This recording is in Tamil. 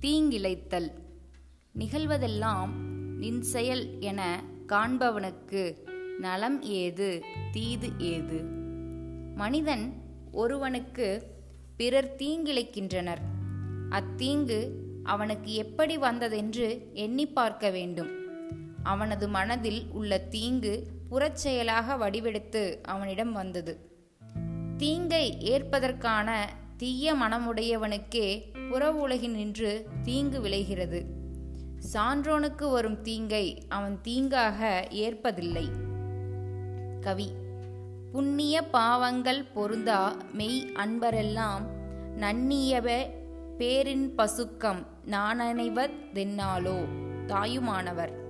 தீங்கிழைத்தல். நிகழ்வதெல்லாம் நின் செயல் என காண்பவனுக்கு நலம் ஏது தீது ஏது? மனிதன் ஒருவனுக்கு பிறர் தீங்கிழைக்கின்றனர். அத்தீங்கு அவனுக்கு எப்படி வந்ததென்று எண்ணி பார்க்க வேண்டும். அவனது மனதில் உள்ள தீங்கு புறச்செயலாக வடிவெடுத்து அவனிடம் வந்தது. தீங்கை ஏற்பதற்கான தீய மனமுடையவனுக்கே புற உலகினின்று தீங்கு விளைகிறது. சான்றோனுக்கு வரும் தீங்கை அவன் தீங்காக ஏற்பதில்லை. கவி புண்ணிய பாவங்கள் பொருந்தா மெய் அன்பரெல்லாம் நன்னியவ பேரின் பசுக்கம் நானனைவதென்னாலோ தாயுமானவர்.